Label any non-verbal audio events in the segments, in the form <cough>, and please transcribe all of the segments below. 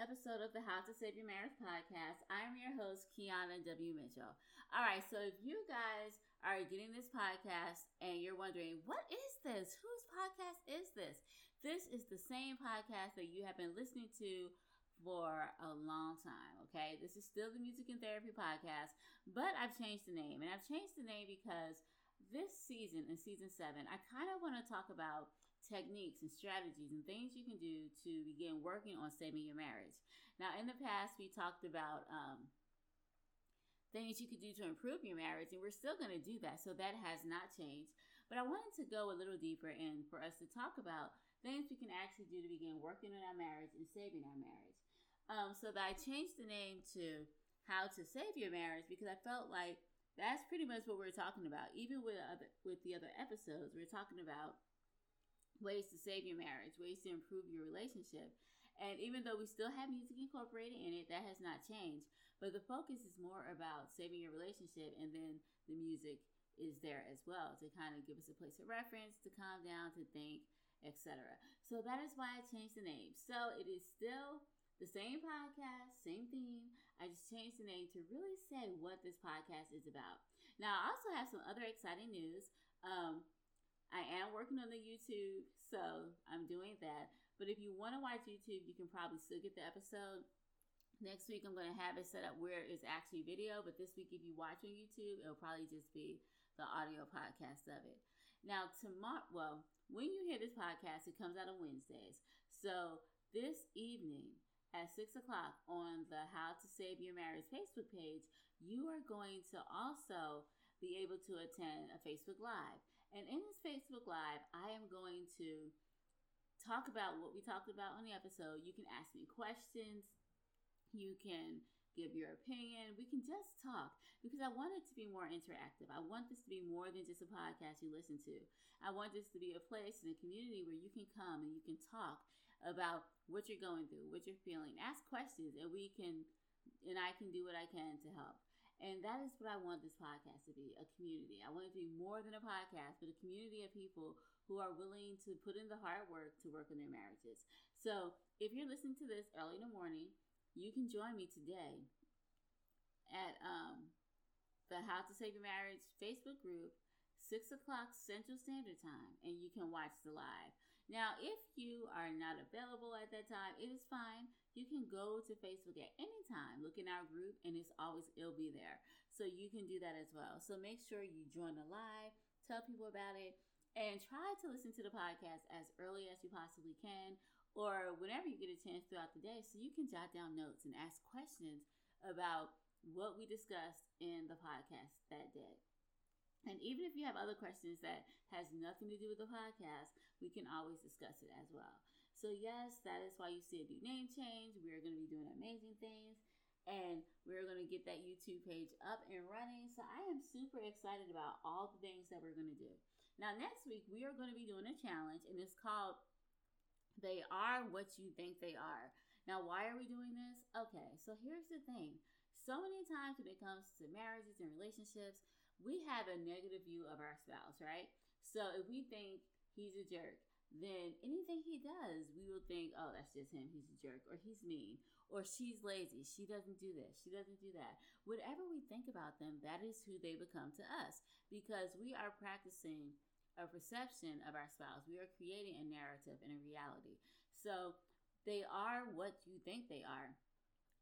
episode of the How to Save Your Marriage podcast. I'm your host, Kiana W. Mitchell. All right, so if you guys are getting this podcast and you're wondering, what is this? Whose podcast is this? This is the same podcast that you have been listening to for a long time, okay? This is still the Music and Therapy podcast, but I've changed the name. And I've changed the name because this season, in season seven, I kind of want to talk about techniques and strategies and things you can do to begin working on saving your marriage. Now, in the past, we talked about um, things you could do to improve your marriage, and we're still going to do that. So that has not changed. But I wanted to go a little deeper and for us to talk about things we can actually do to begin working on our marriage and saving our marriage. Um, so that I changed the name to How to Save Your Marriage because I felt like that's pretty much what we're talking about. Even with other with the other episodes, we're talking about ways to save your marriage, ways to improve your relationship. And even though we still have music incorporated in it, that has not changed. But the focus is more about saving your relationship, and then the music is there as well to kind of give us a place of reference, to calm down, to think, etc. So that is why I changed the name. So it is still the same podcast, same theme. I just changed the name to really say what this podcast is about. Now, I also have some other exciting news. Um, I am working on the YouTube, so I'm doing that. But if you want to watch YouTube, you can probably still get the episode. Next week, I'm going to have it set up where it's actually video, but this week, if you watch on YouTube, it'll probably just be the audio podcast of it. Now, tomorrow, well, when you hear this podcast, it comes out on Wednesdays. So this evening at six o'clock on the How to Save Your Marriage Facebook page, you are going to also be able to attend a Facebook Live. And in this Facebook Live, I am going to talk about what we talked about on the episode. You can ask me questions. You can give your opinion. We can just talk because I want it to be more interactive. I want this to be more than just a podcast you listen to. I want this to be a place and a community where you can come and you can talk about what you're going through, what you're feeling. Ask questions and we can and I can do what I can to help. And that is what I want this podcast to be a community. I want it to be more than a podcast, but a community of people who are willing to put in the hard work to work on their marriages. So if you're listening to this early in the morning, you can join me today at um, the How to Save Your Marriage Facebook group 6 o'clock Central Standard Time, and you can watch the live. Now, if you are not available at that time, it is fine. You can go to Facebook at any time, look in our group, and it's always, it'll be there. So you can do that as well. So make sure you join the live, tell people about it, and try to listen to the podcast as early as you possibly can or whenever you get a chance throughout the day so you can jot down notes and ask questions about what we discussed in the podcast that day. And even if you have other questions that has nothing to do with the podcast, we can always discuss it as well. So yes, that is why you see a new name change. We're going to be doing amazing things and we're going to get that YouTube page up and running. So I am super excited about all the things that we're going to do. Now next week we are going to be doing a challenge and it's called They Are What You Think They Are. Now why are we doing this? Okay, so here's the thing. So many times when it comes to marriages and relationships, we have a negative view of our spouse, right? So if we think he's a jerk, then anything he does, we will think, oh, that's just him. He's a jerk, or he's mean, or she's lazy. She doesn't do this. She doesn't do that. Whatever we think about them, that is who they become to us because we are practicing a perception of our spouse. We are creating a narrative and a reality. So they are what you think they are.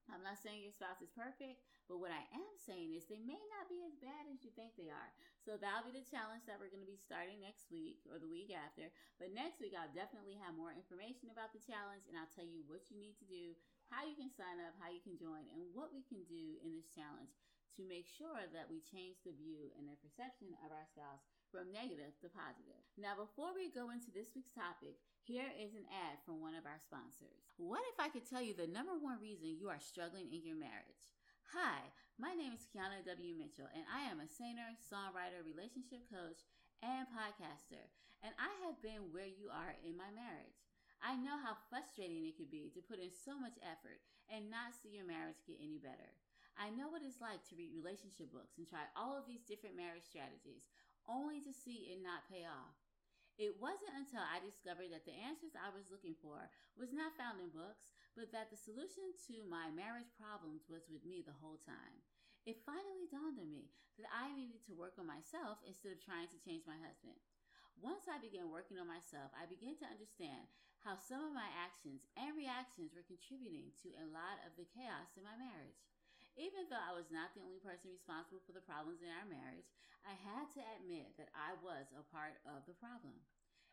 I'm not saying your spouse is perfect, but what I am saying is they may not be as bad as you think they are. So that'll be the challenge that we're going to be starting next week or the week after. But next week, I'll definitely have more information about the challenge and I'll tell you what you need to do, how you can sign up, how you can join, and what we can do in this challenge to make sure that we change the view and the perception of our spouse from negative to positive. Now, before we go into this week's topic, here is an ad from one of our sponsors. What if I could tell you the number one reason you are struggling in your marriage? Hi, my name is Kiana W. Mitchell, and I am a singer, songwriter, relationship coach, and podcaster. And I have been where you are in my marriage. I know how frustrating it could be to put in so much effort and not see your marriage get any better. I know what it's like to read relationship books and try all of these different marriage strategies only to see it not pay off. It wasn't until I discovered that the answers I was looking for was not found in books, but that the solution to my marriage problems was with me the whole time. It finally dawned on me that I needed to work on myself instead of trying to change my husband. Once I began working on myself, I began to understand how some of my actions and reactions were contributing to a lot of the chaos in my marriage. Even though I was not the only person responsible for the problems in our marriage, I had to admit that I was a part of the problem.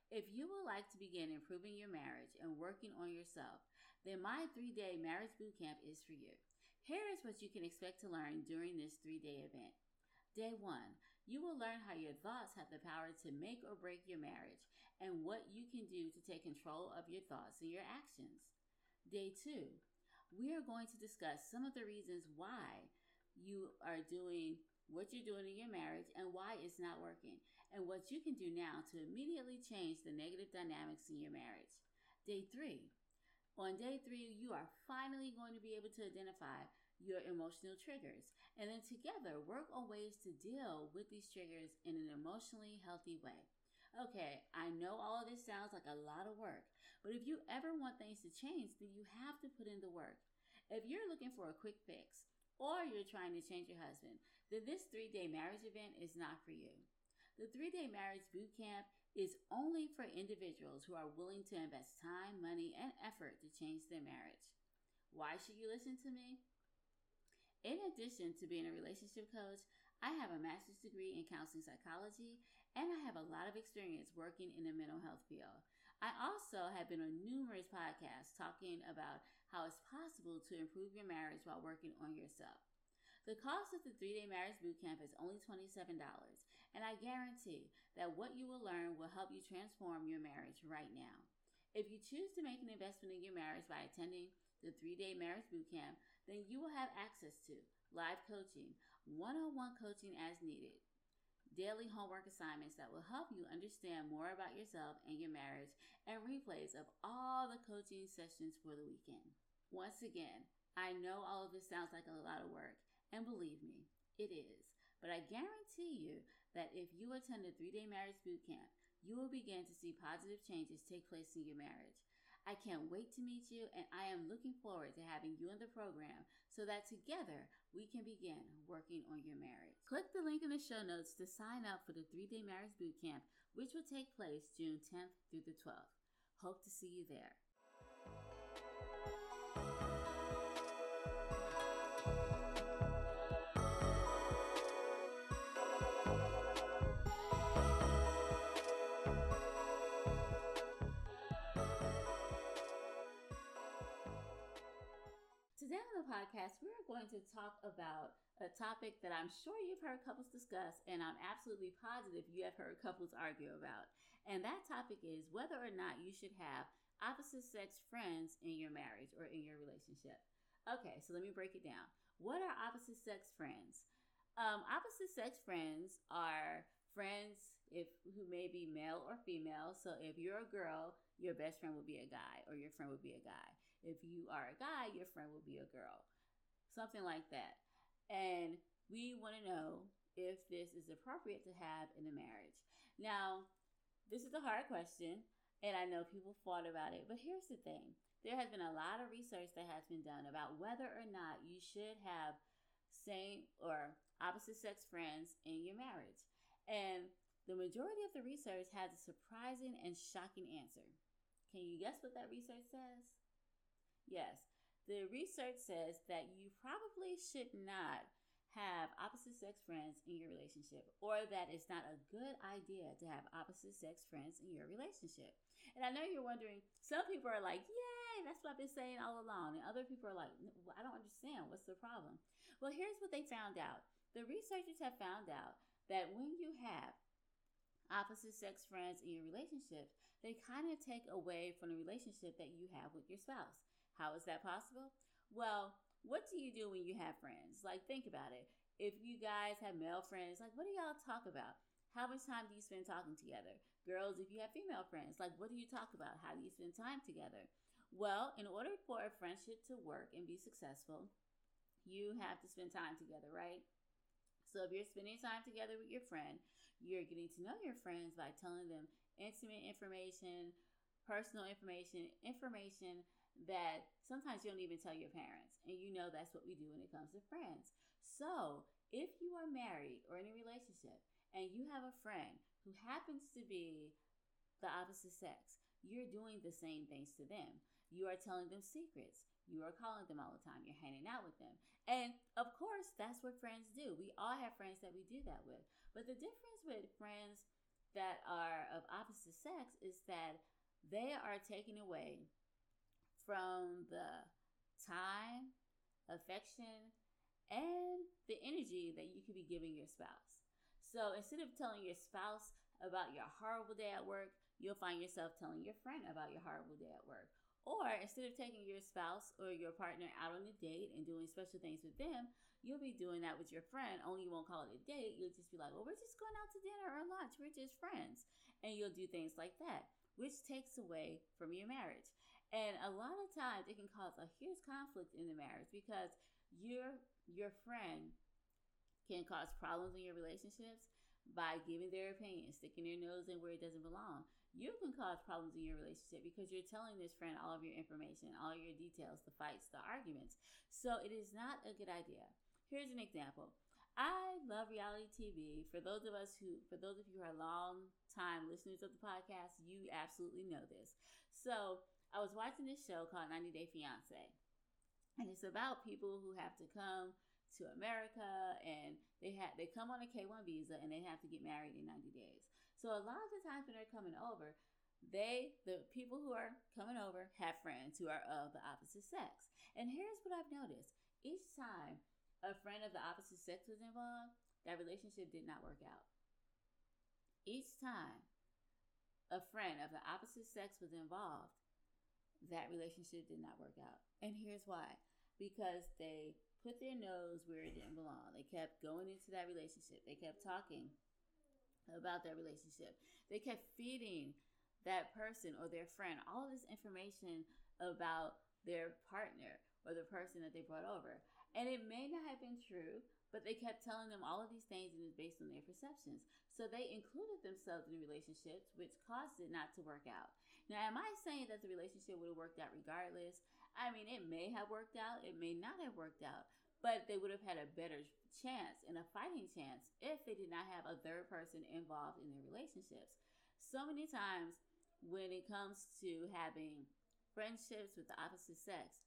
If you would like to begin improving your marriage and working on yourself, then my three day marriage boot camp is for you. Here is what you can expect to learn during this three day event. Day one, you will learn how your thoughts have the power to make or break your marriage and what you can do to take control of your thoughts and your actions. Day two, we are going to discuss some of the reasons why you are doing what you're doing in your marriage and why it's not working, and what you can do now to immediately change the negative dynamics in your marriage. Day three, on day three, you are finally going to be able to identify your emotional triggers and then together work on ways to deal with these triggers in an emotionally healthy way. Okay, I know all of this sounds like a lot of work, but if you ever want things to change, then you have to put in the work. If you're looking for a quick fix or you're trying to change your husband, then this three day marriage event is not for you. The three day marriage boot camp is only for individuals who are willing to invest time, money, and effort to change their marriage. Why should you listen to me? In addition to being a relationship coach, I have a master's degree in counseling psychology and I have a lot of experience working in the mental health field. I also have been on numerous podcasts talking about how it's possible to improve your marriage while working on yourself. The cost of the three day marriage bootcamp is only $27, and I guarantee that what you will learn will help you transform your marriage right now. If you choose to make an investment in your marriage by attending the three day marriage bootcamp, then you will have access to live coaching, one on one coaching as needed, daily homework assignments that will help you understand more about yourself and your marriage, and replays of all the coaching sessions for the weekend. Once again, I know all of this sounds like a lot of work, and believe me, it is. But I guarantee you that if you attend a three day marriage boot camp, you will begin to see positive changes take place in your marriage. I can't wait to meet you, and I am looking forward to having you in the program so that together we can begin working on your marriage. Click the link in the show notes to sign up for the three day marriage boot camp, which will take place June 10th through the 12th. Hope to see you there. Going to talk about a topic that I'm sure you've heard couples discuss, and I'm absolutely positive you have heard couples argue about. And that topic is whether or not you should have opposite sex friends in your marriage or in your relationship. Okay, so let me break it down. What are opposite sex friends? Um, opposite sex friends are friends if who may be male or female. So if you're a girl, your best friend would be a guy, or your friend would be a guy. If you are a guy, your friend will be a girl. Something like that. And we want to know if this is appropriate to have in a marriage. Now, this is a hard question, and I know people fought about it, but here's the thing. There has been a lot of research that has been done about whether or not you should have same or opposite sex friends in your marriage. And the majority of the research has a surprising and shocking answer. Can you guess what that research says? Yes, the research says that you probably should not have opposite sex friends in your relationship, or that it's not a good idea to have opposite sex friends in your relationship. And I know you're wondering, some people are like, Yay, that's what I've been saying all along. And other people are like, I don't understand. What's the problem? Well, here's what they found out the researchers have found out that when you have opposite sex friends in your relationship, they kind of take away from the relationship that you have with your spouse. How is that possible? Well, what do you do when you have friends? Like, think about it. If you guys have male friends, like, what do y'all talk about? How much time do you spend talking together? Girls, if you have female friends, like, what do you talk about? How do you spend time together? Well, in order for a friendship to work and be successful, you have to spend time together, right? So if you're spending time together with your friend, you're getting to know your friends by telling them intimate information, personal information, information that sometimes you don't even tell your parents. And you know that's what we do when it comes to friends. So, if you are married or in a relationship and you have a friend who happens to be the opposite sex, you're doing the same things to them. You are telling them secrets. You are calling them all the time. You're hanging out with them. And of course, that's what friends do. We all have friends that we do that with. But the difference with friends that are of opposite sex is that they are taking away from the time, affection, and the energy that you could be giving your spouse. So instead of telling your spouse about your horrible day at work, you'll find yourself telling your friend about your horrible day at work. Or instead of taking your spouse or your partner out on a date and doing special things with them, you'll be doing that with your friend, only you won't call it a date. You'll just be like, well, we're just going out to dinner or lunch. We're just friends. And you'll do things like that, which takes away from your marriage. And a lot of times it can cause a huge conflict in the marriage because your your friend can cause problems in your relationships by giving their opinion, sticking their nose in where it doesn't belong you can cause problems in your relationship because you're telling this friend all of your information, all your details, the fights, the arguments. So it is not a good idea. Here's an example. I love reality TV. For those of us who, for those of you who are long time listeners of the podcast, you absolutely know this. So I was watching this show called 90 Day Fiance, and it's about people who have to come to America and they have they come on a K1 visa and they have to get married in 90 days. So a lot of the times when they're coming over, they, the people who are coming over, have friends who are of the opposite sex. And here's what I've noticed each time a friend of the opposite sex was involved, that relationship did not work out. Each time a friend of the opposite sex was involved, that relationship did not work out. And here's why because they put their nose where it didn't belong. They kept going into that relationship, they kept talking about their relationship. They kept feeding that person or their friend all this information about their partner or the person that they brought over. And it may not have been true, but they kept telling them all of these things and it's based on their perceptions. So they included themselves in relationships, which caused it not to work out. Now, am I saying that the relationship would have worked out regardless? I mean, it may have worked out, it may not have worked out, but they would have had a better chance and a fighting chance if they did not have a third person involved in their relationships. So many times when it comes to having friendships with the opposite sex,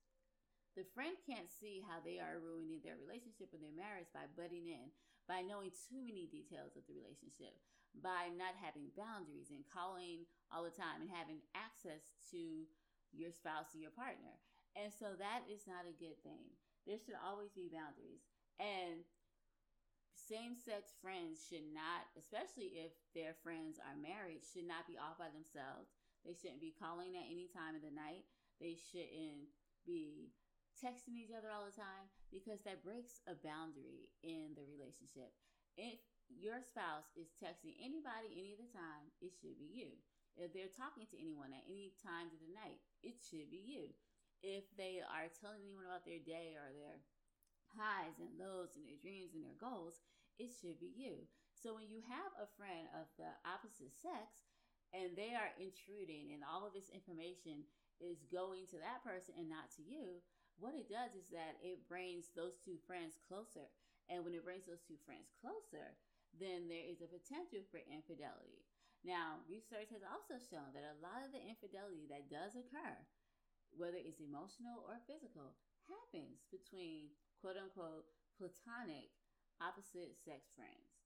the friend can't see how they are ruining their relationship or their marriage by butting in, by knowing too many details of the relationship, by not having boundaries and calling all the time and having access to your spouse or your partner. And so that is not a good thing. There should always be boundaries. And same sex friends should not, especially if their friends are married, should not be off by themselves. They shouldn't be calling at any time of the night. They shouldn't be texting each other all the time because that breaks a boundary in the relationship. If your spouse is texting anybody any of the time, it should be you. If they're talking to anyone at any times of the night, it should be you. If they are telling anyone about their day or their highs and lows and their dreams and their goals, it should be you. So when you have a friend of the opposite sex and they are intruding and all of this information is going to that person and not to you, what it does is that it brings those two friends closer. And when it brings those two friends closer, then there is a potential for infidelity. Now, research has also shown that a lot of the infidelity that does occur, whether it's emotional or physical, happens between quote unquote platonic opposite sex friends.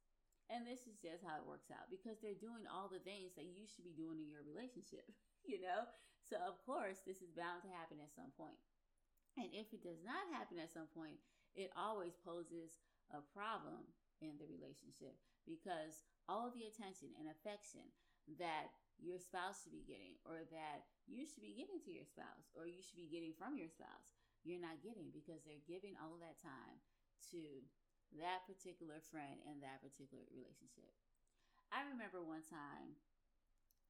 And this is just how it works out because they're doing all the things that you should be doing in your relationship, <laughs> you know? So, of course, this is bound to happen at some point. And if it does not happen at some point, it always poses a problem in the relationship because all the attention and affection that your spouse should be getting or that you should be giving to your spouse or you should be getting from your spouse, you're not getting because they're giving all of that time to that particular friend and that particular relationship. I remember one time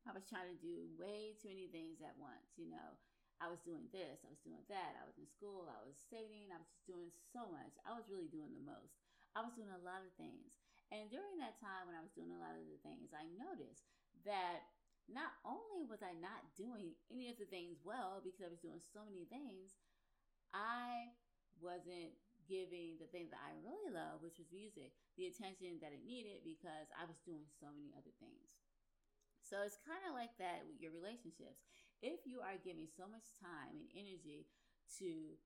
I was trying to do way too many things at once. You know, I was doing this, I was doing that, I was in school, I was dating, I was just doing so much. I was really doing the most. I was doing a lot of things. And during that time when I was doing a lot of the things, I noticed that not only was I not doing any of the things well because I was doing so many things, I wasn't giving the thing that I really love, which was music, the attention that it needed because I was doing so many other things. So it's kind of like that with your relationships. If you are giving so much time and energy to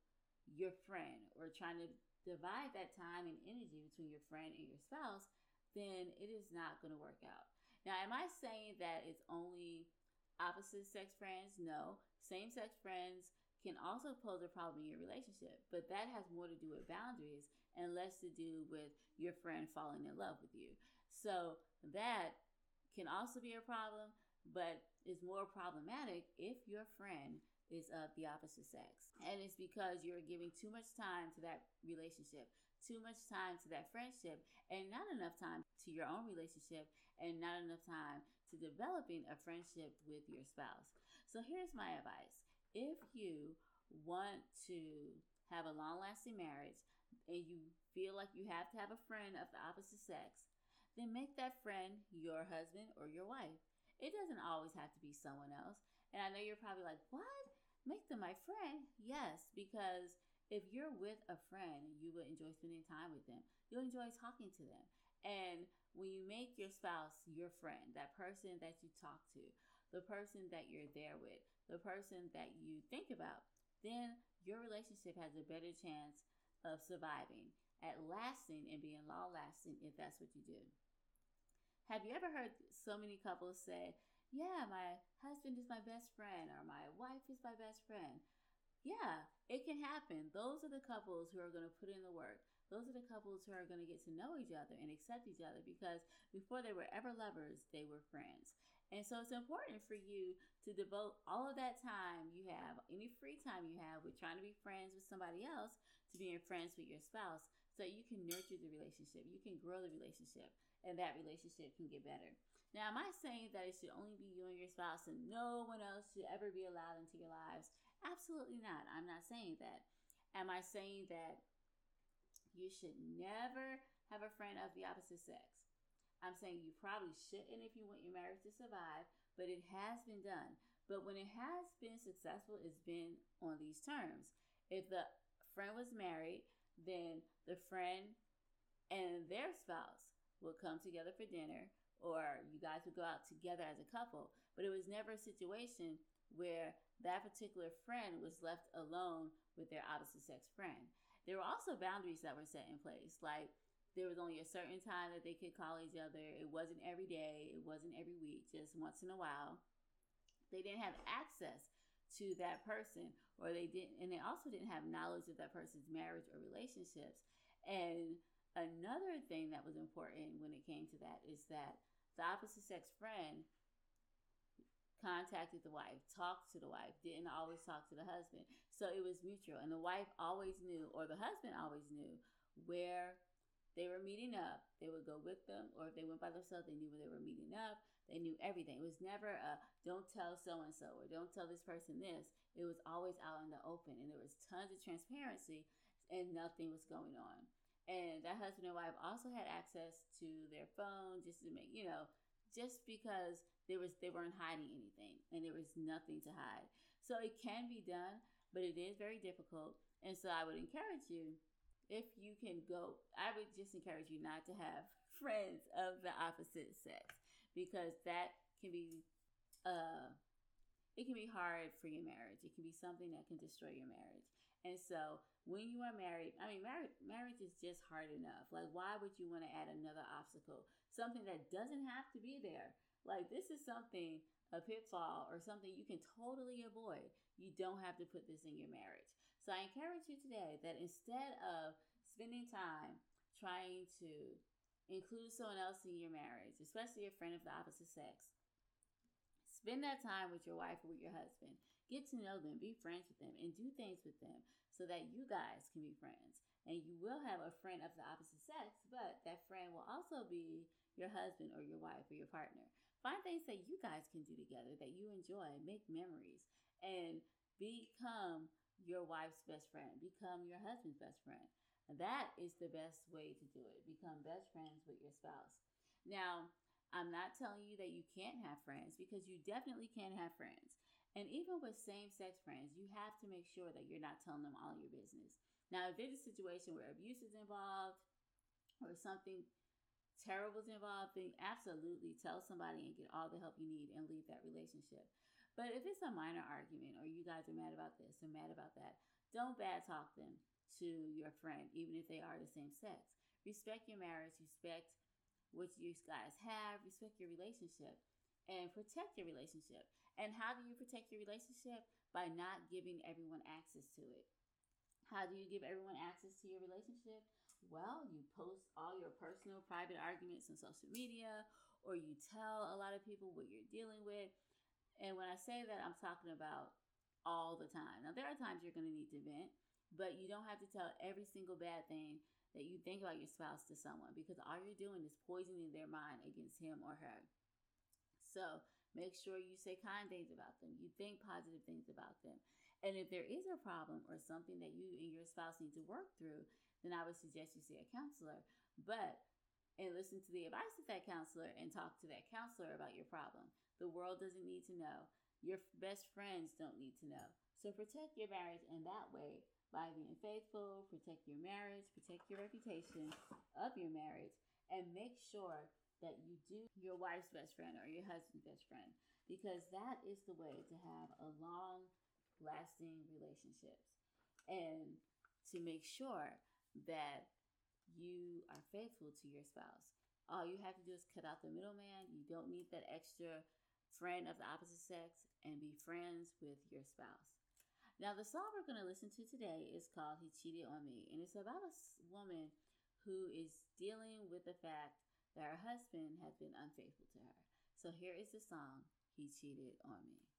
your friend or trying to divide that time and energy between your friend and your spouse, then it is not going to work out. Now, am I saying that it's only opposite sex friends? No. Same sex friends can also pose a problem in your relationship, but that has more to do with boundaries and less to do with your friend falling in love with you. So that can also be a problem, but is more problematic if your friend is of the opposite sex. And it's because you're giving too much time to that relationship, too much time to that friendship, and not enough time to your own relationship, and not enough time to developing a friendship with your spouse. So here's my advice if you want to have a long lasting marriage and you feel like you have to have a friend of the opposite sex, then make that friend your husband or your wife. It doesn't always have to be someone else. And I know you're probably like, what? Make them my friend? Yes, because if you're with a friend, you will enjoy spending time with them. You'll enjoy talking to them. And when you make your spouse your friend, that person that you talk to, the person that you're there with, the person that you think about, then your relationship has a better chance of surviving, at lasting, and being long lasting if that's what you do. Have you ever heard so many couples say, Yeah, my husband is my best friend, or my wife is my best friend? Yeah, it can happen. Those are the couples who are going to put in the work. Those are the couples who are going to get to know each other and accept each other because before they were ever lovers, they were friends. And so it's important for you to devote all of that time you have, any free time you have with trying to be friends with somebody else, to being friends with your spouse so you can nurture the relationship, you can grow the relationship, and that relationship can get better. Now, am I saying that it should only be you and your spouse and no one else should ever be allowed into your lives? Absolutely not. I'm not saying that. Am I saying that you should never have a friend of the opposite sex? I'm saying you probably shouldn't if you want your marriage to survive, but it has been done. But when it has been successful, it's been on these terms. If the friend was married, then the friend and their spouse would come together for dinner, or you guys would go out together as a couple. But it was never a situation where that particular friend was left alone with their opposite sex friend. There were also boundaries that were set in place, like there was only a certain time that they could call each other. It wasn't every day, it wasn't every week, just once in a while. They didn't have access to that person, or they didn't, and they also didn't have knowledge of that person's marriage or relationships. And another thing that was important when it came to that is that the opposite sex friend contacted the wife, talked to the wife, didn't always talk to the husband. So it was mutual. And the wife always knew, or the husband always knew, where they were meeting up, they would go with them, or if they went by themselves, they knew where they were meeting up. They knew everything. It was never a don't tell so and so or don't tell this person this. It was always out in the open, and there was tons of transparency, and nothing was going on. And that husband and wife also had access to their phone just to make, you know, just because there was they weren't hiding anything and there was nothing to hide. So it can be done, but it is very difficult. And so I would encourage you if you can go, I would just encourage you not to have <laughs> friends of the opposite sex because that can be uh it can be hard for your marriage. It can be something that can destroy your marriage. And so when you are married, I mean marriage marriage is just hard enough. Like why would you want to add another obstacle? Something that doesn't have to be there. Like this is something a pitfall or something you can totally avoid. You don't have to put this in your marriage. So I encourage you today that instead of spending time trying to include someone else in your marriage, especially a friend of the opposite sex, spend that time with your wife or with your husband. Get to know them, be friends with them, and do things with them so that you guys can be friends. And you will have a friend of the opposite sex, but that friend will also be your husband or your wife or your partner. Find things that you guys can do together that you enjoy, make memories, and become your wife's best friend, become your husband's best friend. That is the best way to do it. Become best friends with your spouse. Now, I'm not telling you that you can't have friends because you definitely can have friends. And even with same sex friends, you have to make sure that you're not telling them all your business. Now, if there's a situation where abuse is involved or something terrible is involved, then absolutely tell somebody and get all the help you need and leave that relationship. But if it's a minor argument or you guys are mad about this or mad about that, don't bad talk them to your friend, even if they are the same sex. Respect your marriage, respect what you guys have, respect your relationship, and protect your relationship. And how do you protect your relationship? By not giving everyone access to it. How do you give everyone access to your relationship? Well, you post all your personal private arguments on social media, or you tell a lot of people what you're dealing with and when I say that, I'm talking about all the time. Now, there are times you're going to need to vent, but you don't have to tell every single bad thing that you think about your spouse to someone because all you're doing is poisoning their mind against him or her. So make sure you say kind things about them. You think positive things about them. And if there is a problem or something that you and your spouse need to work through, then I would suggest you see a counselor. But and listen to the advice of that counselor and talk to that counselor about your problem. The world doesn't need to know. Your best friends don't need to know. So protect your marriage in that way by being faithful, protect your marriage, protect your reputation of your marriage, and make sure that you do your wife's best friend or your husband's best friend because that is the way to have a long lasting relationships and to make sure that you are faithful to your spouse. All you have to do is cut out the middleman. You don't need that extra friend of the opposite sex and be friends with your spouse. Now, the song we're going to listen to today is called He Cheated on Me, and it's about a woman who is dealing with the fact that her husband has been unfaithful to her. So here is the song, He Cheated on Me.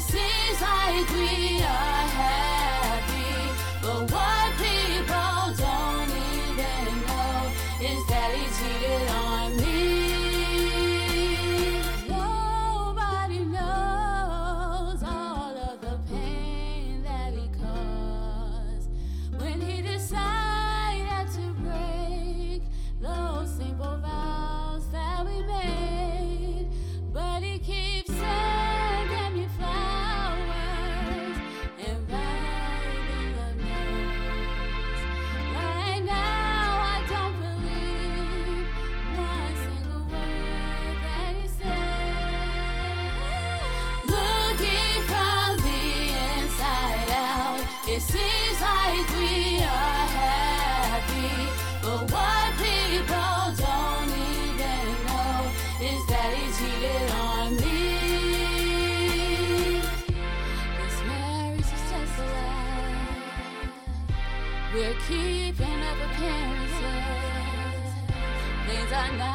It seems like we are happy, but what? Before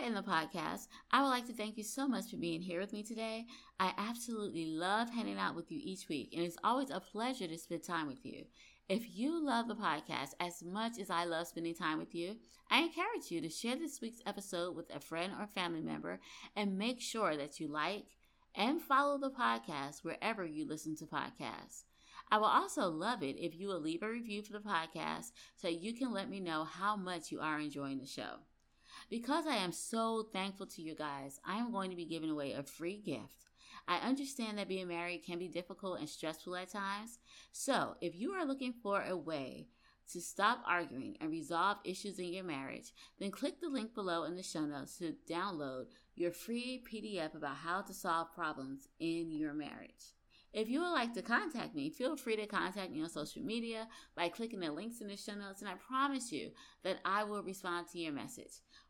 I end the podcast, I would like to thank you so much for being here with me today. I absolutely love hanging out with you each week, and it's always a pleasure to spend time with you. If you love the podcast as much as I love spending time with you, I encourage you to share this week's episode with a friend or family member and make sure that you like and follow the podcast wherever you listen to podcasts. I will also love it if you will leave a review for the podcast so you can let me know how much you are enjoying the show. Because I am so thankful to you guys, I am going to be giving away a free gift. I understand that being married can be difficult and stressful at times. So, if you are looking for a way to stop arguing and resolve issues in your marriage, then click the link below in the show notes to download your free PDF about how to solve problems in your marriage. If you would like to contact me, feel free to contact me on social media by clicking the links in the show notes, and I promise you that I will respond to your message.